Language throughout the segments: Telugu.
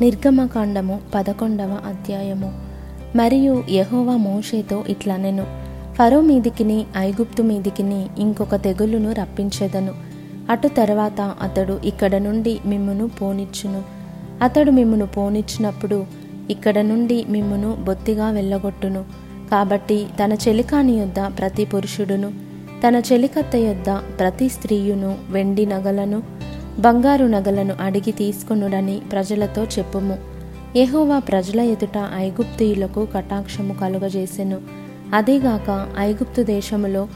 నిర్గమకాండము పదకొండవ అధ్యాయము. మరియు యహోవా మోషేతో ఇట్లనెను ఫరో మీదికిని ఐగుప్తు మీదికిని ఇంకొక తెగులును రప్పించెదను. అటు తర్వాత అతడు ఇక్కడ నుండి మిమ్మును పోనిచ్చును. అతడు మిమ్మును పోనిచ్చినప్పుడు ఇక్కడ నుండి మిమ్మును బొత్తిగా వెళ్ళగొట్టును. కాబట్టి తన చెలికాని యొద్ద ప్రతి పురుషుడును తన చెలికత్త యొద్ద ప్రతి స్త్రీయును వెండి నగలను బంగారు నగలను అడిగి తీసుకొనుడని ప్రజలతో చెప్పుము. ఎహోవా ప్రజల ఎదుట ఐగుప్తీయులకు కటాక్షము కలుగజేసెను. అదేగాక ఐగుప్తు దేశములో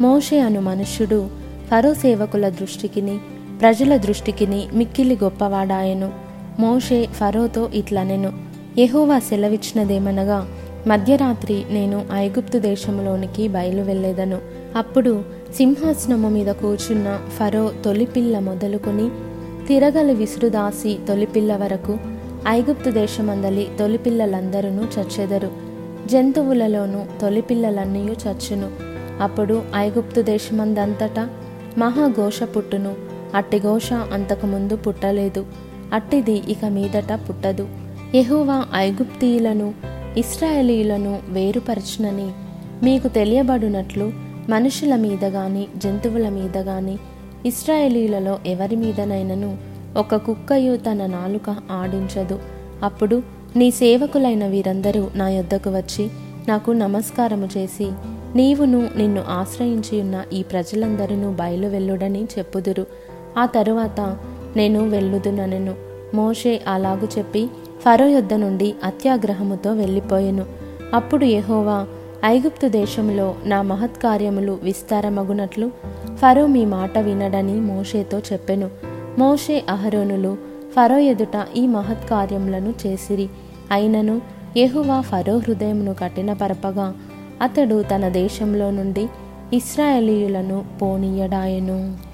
మోషే అను మనుష్యుడు ఫరో సేవకుల దృష్టికిని ప్రజల దృష్టికిని మిక్కిలి గొప్పవాడాయెను. మోషే ఫరోతో ఇట్లనెను. ఎహోవా సెలవిచ్చినదేమనగా మధ్యరాత్రి నేను ఐగుప్తు దేశంలోనికి బయలు వెళ్ళేదను అప్పుడు సింహాసనము మీద కూర్చున్న ఫరో తొలిపిల్ల మొదలుకొని తిరగలి విసురుదాసి తొలిపిల్ల వరకు ఐగుప్తు దేశమందలి తొలిపిల్లలందరూ చచ్చెదరు. జంతువులలోనూ తొలిపిల్లలన్నీ చచ్చును. అప్పుడు ఐగుప్తు దేశమందంతటా మహాఘోష పుట్టును. అట్టిఘోష అంతకుముందు పుట్టలేదు. అట్టిది ఇక మీదట పుట్టదు. యెహోవా ఐగుప్తీయులను ఇస్రాయేలీలను వేరుపరచునని మీకు తెలియబడినట్లు మనుషుల మీద గాని జంతువుల మీద గాని ఇస్రాయేలీలలో ఎవరి మీదనైనను ఒక కుక్కయు తన నాలుక ఆడించదు. అప్పుడు నీ సేవకులైన వీరందరూ నా యొద్దకు వచ్చి నాకు నమస్కారము చేసి నీవును నిన్ను ఆశ్రయించి ఉన్న ఈ ప్రజలందరూ బయలు వెళ్ళుడని చెప్పుదురు. ఆ తరువాత నేను వెళ్ళుదుననెను. మోషే అలాగు చెప్పి ఫరో యొద్ద నుండి అత్యాగ్రహముతో వెళ్ళిపోయెను. అప్పుడు యహోవా ఐగుప్తు దేశంలో నా మహత్కార్యములు విస్తారమగునట్లు ఫరో మీ మాట వినడని మోషేతో చెప్పెను. మోషే అహరోనులు ఫరో ఎదుట ఈ మహత్కార్యములను చేసిరి. అయినను యహువా ఫరో హృదయమును కఠినపరపగా అతడు తన దేశంలో నుండి ఇస్రాయేలీయులను పోనీయడాయెను.